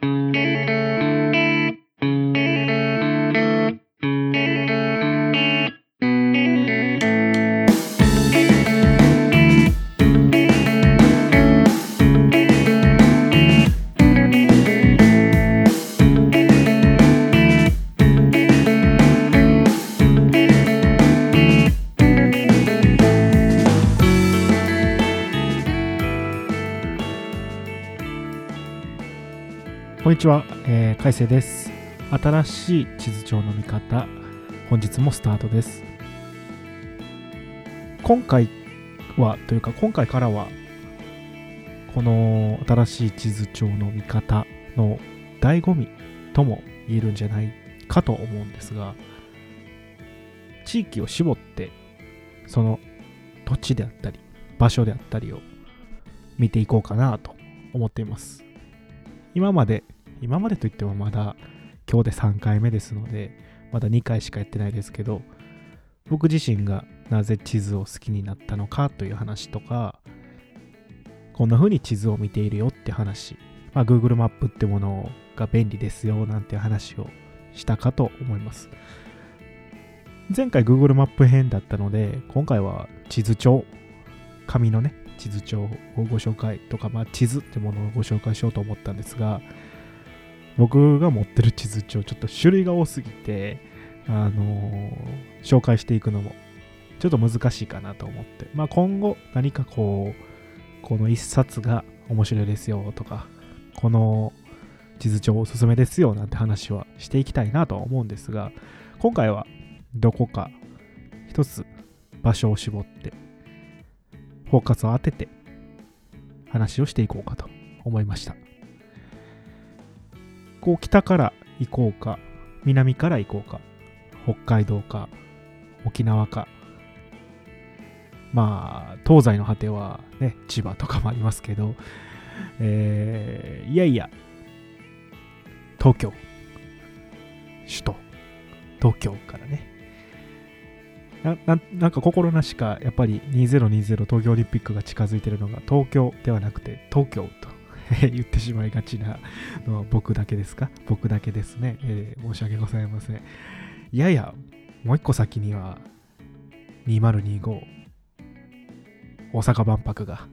Mm-hmm. こんにちは、えー、海星です。新しい地図帳の見方、本日もスタートです。今回は、というか今回からは、この新しい地図帳の見方の醍醐味とも言えるんじゃないかと思うんですが、地域を絞って、その土地であったり、場所であったりを見ていこうかなと思っています。今まで今までといってもまだ今日で3回目ですのでまだ2回しかやってないですけど僕自身がなぜ地図を好きになったのかという話とかこんな風に地図を見ているよって話、まあ、Google マップってものが便利ですよなんて話をしたかと思います。前回 Google マップ編だったので今回は地図帳紙のね地図帳をご紹介とか、まあ、地図ってものをご紹介しようと思ったんですが僕が持ってる地図帳ちょっと種類が多すぎてあのー紹介していくのもちょっと難しいかなと思って。まあ今後何かこうこの一冊が面白いですよとかこの地図帳おすすめですよなんて話はしていきたいなとは思うんですが今回はどこか一つ場所を絞ってフォーカスを当てて話をしていこうかと思いました。こう北から行こうか、南から行こうか、北海道か、沖縄か、まあ、東西の果てはね、千葉とかもありますけど、えーいやいや、東京、首都、東京からね、なななんか心なしかやっぱり2020東京オリンピックが近づいてるのが東京ではなくて東京と 言ってしまいがちなのは僕だけですか？僕だけですね、えー申し訳ございません。いやいやもう一個先には2025大阪万博が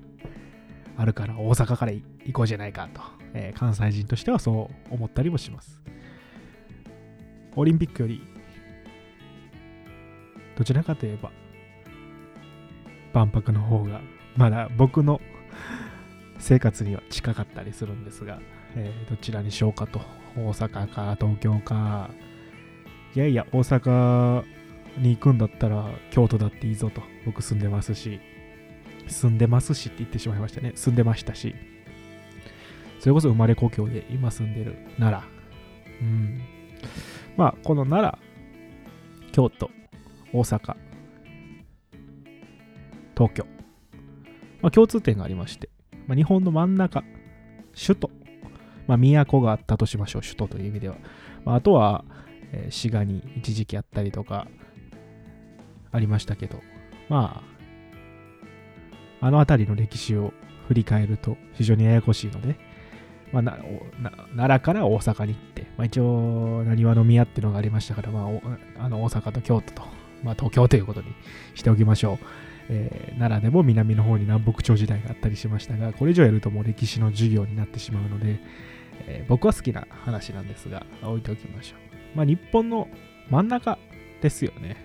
あるから大阪から行こうじゃないかと、えー関西人としてはそう思ったりもします。オリンピックよりどちらかといえば万博の方がまだ僕の生活には近かったりするんですが、えーどちらにしようかと。大阪か東京か。いやいや大阪に行くんだったら京都だっていいぞと。僕住んでますし住んでますしって言ってしまいましたね。住んでましたし。それこそ生まれ故郷で今住んでる奈良。うん。まあこの奈良京都大阪。東京、まあ、共通点がありまして、まあ、日本の真ん中。首都、まあ、都があったとしましょう。首都という意味では、まあ、あとは、えー滋賀に一時期あったりとかありましたけど。まああの辺りの歴史を振り返ると非常にややこしいので、まあ、な奈良から大阪に行って、まあ、一応、なにわの宮っていうのがありましたから、まあ、あの大阪と京都と、まあ、東京ということにしておきましょう。えー奈良でも南の方に南北朝時代があったりしましたが、これ以上やるともう歴史の授業になってしまうので、えー僕は好きな話なんですが、置いておきましょう。まあ、日本の真ん中ですよね。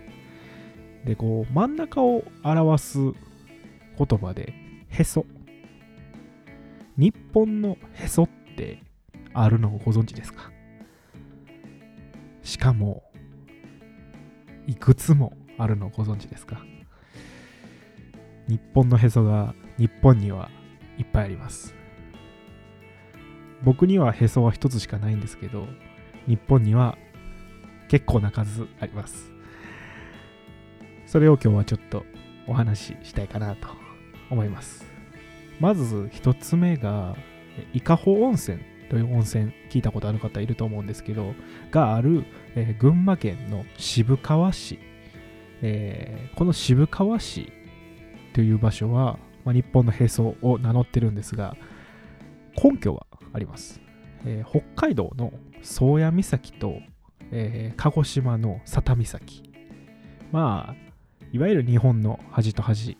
で、こう、真ん中を表す言葉で、へそ。日本のへそってあるのをご存知ですか？しかも、いくつもあるのをご存知ですか？日本のへそが日本にはいっぱいあります。僕にはへそは一つしかないんですけど、日本には結構な数あります。それを今日はちょっとお話ししたいかなと思います。まず一つ目が、伊香保温泉という温泉聞いたことある方いると思うんですけど、がある、えー群馬県の渋川市。えーこの渋川市という場所は、まあ、日本のへそを名乗ってるんですが、根拠はあります。えー、北海道の宗谷岬と、え、鹿児島の佐多岬まあいわゆる日本の端と端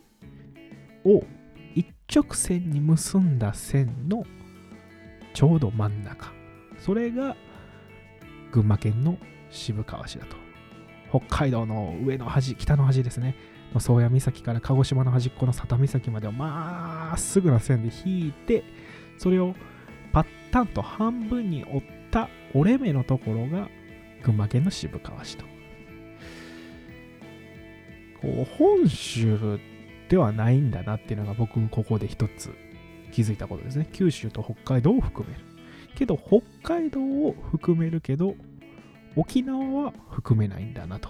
を一直線に結んだ線のちょうど真ん中。それが群馬県の渋川市だと。北海道の上の端北の端ですね。宗谷岬から鹿児島の端っこの佐多岬までをまっすぐな線で引いてそれをパッタンと半分に折った折れ目のところが群馬県の渋川市と。こう本州ではないんだなっていうのが僕ここで一つ気づいたことですね。九州と北海道を含める。けど北海道を含めるけど沖縄は含めないんだなと、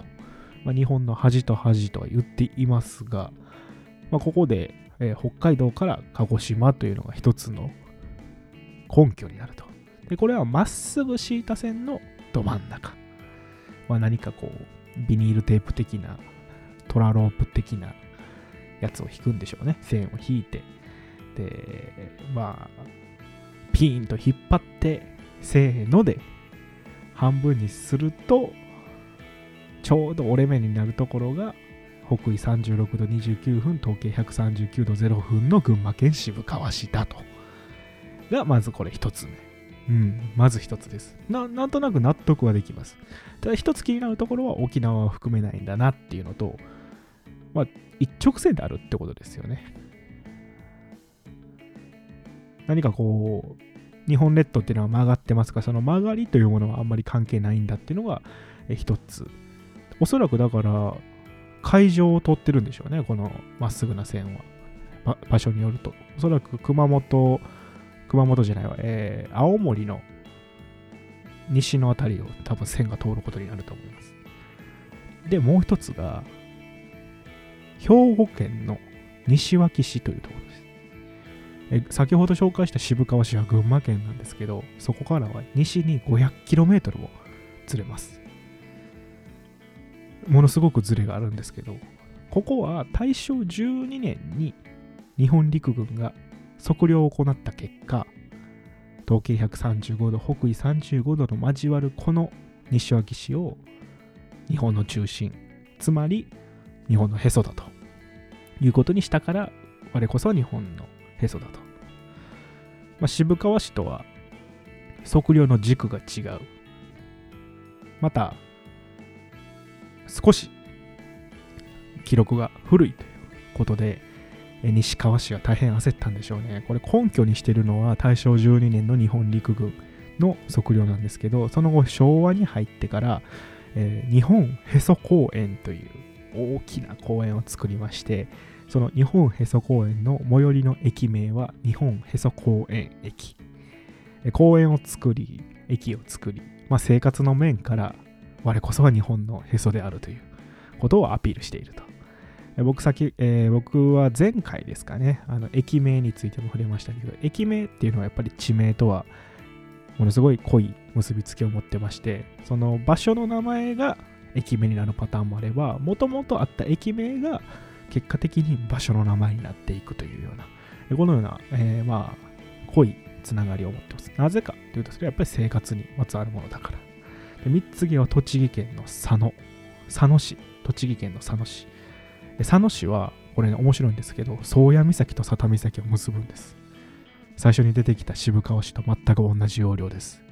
まあ、日本の端と端とは言っていますが、まあ、ここで、えー、北海道から鹿児島というのが一つの根拠になると。でこれはまっすぐ敷いた線のど真ん中、まあ、何かこうビニールテープ的なトラロープ的なやつを引くんでしょうね。線を引いて。でまあピーンと引っ張ってせーので半分にするとちょうど折れ目になるところが北緯36度29分東経139度0分の群馬県渋川市だと。がまずこれ一つ目。うんまず一つです。ななんとなく納得はできます。ただ一つ気になるところは沖縄は含めないんだなっていうのとまあ一直線であるってことですよね。何かこう日本列島っていうのは曲がってますか？らその曲がりというものはあんまり関係ないんだっていうのが一つ。おそらくだから海上を通ってるんでしょうねこのまっすぐな線は。場所によると。おそらく熊本熊本じゃないわ、えー、青森の西の辺りを多分線が通ることになると思います。でもう一つが兵庫県の西脇市というところです。え先ほど紹介した渋川市は群馬県なんですけどそこからは西に 500km をずれますものすごくずれがあるんですけどここは大正12年に日本陸軍が測量を行った結果統計135度北緯35度の交わるこの西脇市を日本の中心つまり日本のへそだということにしたから我こそは日本のへそだと。まあ、渋川市とは測量の軸が違う。また、少し記録が古いということで、西川市は大変焦ったんでしょうね。これ根拠にしてるのは大正12年の日本陸軍の測量なんですけど、その後昭和に入ってから、えー、日本へそ公園という大きな公園を作りまして、その日本へそ公園の最寄りの駅名は日本へそ公園駅。公園を作り、駅を作り、まあ、生活の面から我こそは日本のへそであるということをアピールしていると。僕先、えー、僕は前回ですかね、あの駅名についても触れましたけど、駅名っていうのはやっぱり地名とはものすごい濃い結びつきを持ってまして、その場所の名前が駅名になるパターンもあれば、もともとあった駅名が結果的に場所の名前になっていくというような、このような、えー、まあ、濃いつながりを持ってます。なぜかというと、それはやっぱり生活にまつわるものだから。で3つ目は栃木県の佐野。佐野市。栃木県の佐野市。佐野市は、これね、面白いんですけど、宗谷岬と佐多岬を結ぶんです。最初に出てきた渋川市と全く同じ要領です。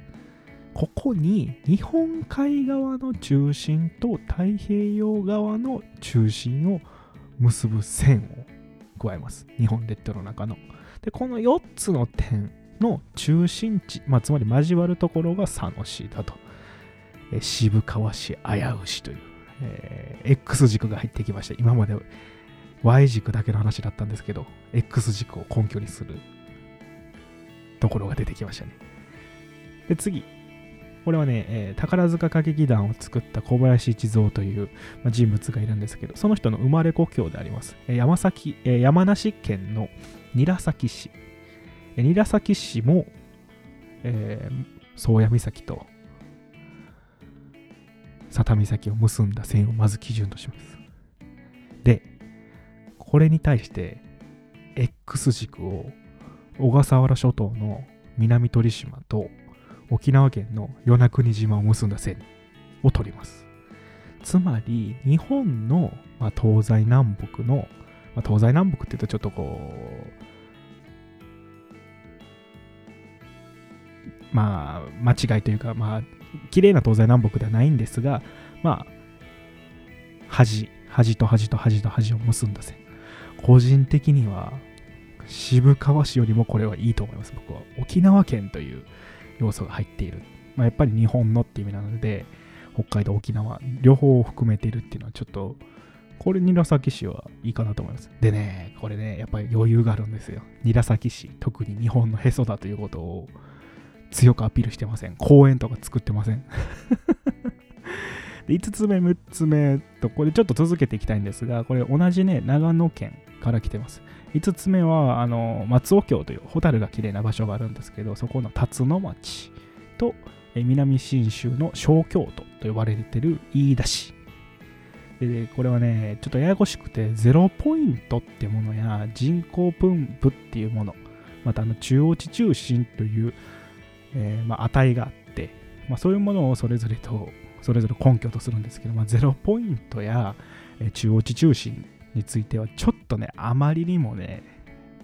ここに日本海側の中心と太平洋側の中心を結ぶ線を加えます。日本列島の中の。で、この4つの点の中心地、まあ、つまり交わるところが佐野市だと。え渋川市危う市という、えー、X 軸が入ってきました。今まで Y 軸だけの話だったんですけど、X 軸を根拠にするところが出てきましたね。で、次、これはね、えー、宝塚歌劇団を作った小林一三という、まあ、人物がいるんですけど、その人の生まれ故郷であります。えー、山崎、えー、山梨県の韮崎市。え韮崎市も、え宗谷岬と佐多岬を結んだ線をまず基準とします。で、これに対して、X 軸を小笠原諸島の南鳥島と沖縄県の与那国島を結んだ線を取ります。つまり日本の、まあ、東西南北の、まあ、東西南北っていうとちょっとこうまあ間違いというかまあ綺麗な東西南北ではないんですがまあ端端と端と端と端を結んだ線。個人的には渋川市よりもこれはいいと思います。僕は沖縄県という要素が入っている、まあ、やっぱり日本のっていう意味なので北海道沖縄両方を含めているっていうのはちょっとこれ韮崎市はいいかなと思います。でねこれねやっぱり余裕があるんですよ。韮崎市特に日本のへそだということを強くアピールしてません。公園とか作ってません。で5つ目、6つ目と、これちょっと続けていきたいんですが、これ同じね、長野県から来てます。5つ目は、あの、松尾峡というホタルが綺麗な場所があるんですけど、そこの辰野町と、南信州の小京都と呼ばれてる飯田市。で、これはね、ちょっとややこしくて、ゼロポイントってものや人工分布っていうもの、またあの中央値中心という、えー、まあ、値があって、まあ、そういうものをそれぞれとそれぞれ根拠とするんですけど、まあ、ゼロポイントや、中央値中心についてはちょっとねあまりにもね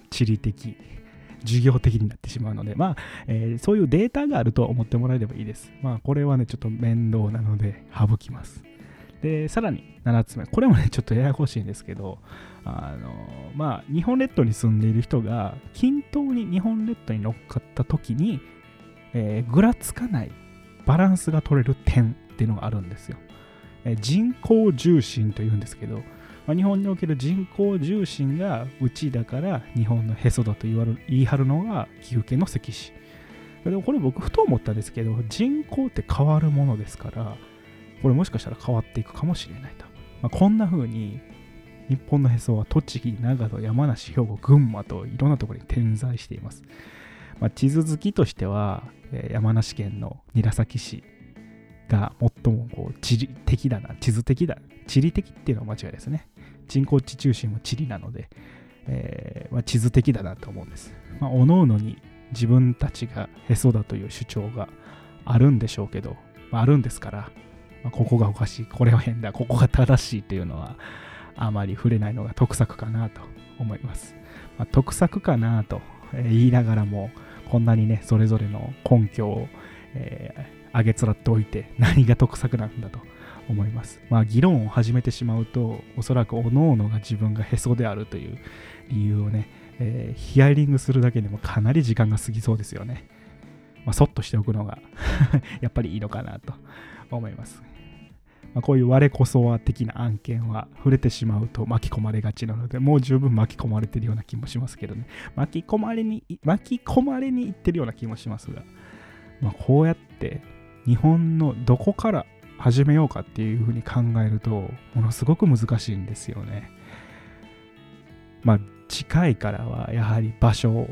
地理的授業的になってしまうので、まあ、えー、そういうデータがあると思ってもらえればいいです。まあ、これはね、ちょっと面倒なので省きます。で、さらに7つ目。これもね、ちょっとややこしいんですけど、あの、まあ、日本列島に住んでいる人が均等に日本列島に乗っかった時に、えー、ぐらつかないバランスが取れる点っていうのがあるんですよ。え人口重心というんですけど、まあ、日本における人口重心が内だから日本のへそだと言われ言い張るのが岐阜県の関市。でもこれ僕ふと思ったんですけど人口って変わるものですからこれもしかしたら変わっていくかもしれないと。まあ、こんな風に日本のへそは栃木、長野、山梨、兵庫、群馬といろんなところに点在しています。まあ、地図好きとしては、山梨県の韮崎市が最もこう地理的だな、地図的だ。地理的っていうのは間違いですね。人工地中心も地理なので、えー、まあ、地図的だなと思うんです。まあ、各々に自分たちがへそだという主張があるんでしょうけど、まあ、あるんですから、まあ、ここがおかしい、これは変だ、ここが正しいというのは、あまり触れないのが得策かなと思います。まあ、得策かなと言いながらも、こんなにね、それぞれの根拠を、えーあげつらっておいて何が得策なんだと思います。まあ議論を始めてしまうとおそらく各々が自分がへそであるという理由をね、えー、ヒアリングするだけでもかなり時間が過ぎそうですよね。まあ、そっとしておくのが やっぱりいいのかなと思います。まあ、こういう我こそは的な案件は触れてしまうと巻き込まれがちなので、もう十分巻き込まれてるような気もしますけどね。巻き込まれに、巻き込まれにいってるような気もしますが、まあ、こうやって日本のどこから始めようかっていうふうに考えるとものすごく難しいんですよね。まあ近いからはやはり場所を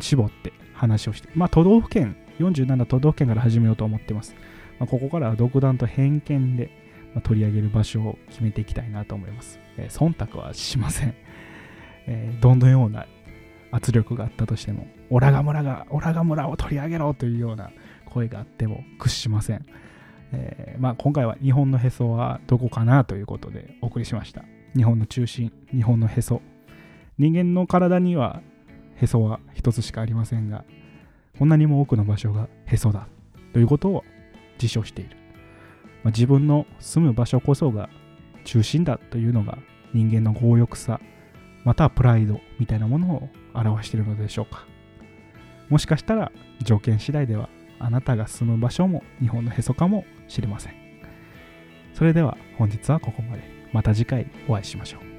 絞って話をしてまあ都道府県47都道府県から始めようと思ってます。まあ、ここからは独断と偏見で取り上げる場所を決めていきたいなと思います。えー、忖度はしません。えー、どのような圧力があったとしても、オラガ村が、オラガ村を取り上げろというような声があっても屈しません。えー、まあ、今回は日本のへそはどこかなということでお送りしました。日本の中心、日本のへそ。人間の体にはへそは一つしかありませんが、こんなにも多くの場所がへそだということを自称している。まあ、自分の住む場所こそが中心だというのが人間の強欲さ、またはプライドみたいなものを表しているのでしょうかもしかしたら条件次第ではあなたが住む場所も日本のへそかもしれません。それでは本日はここまで。また次回お会いしましょう。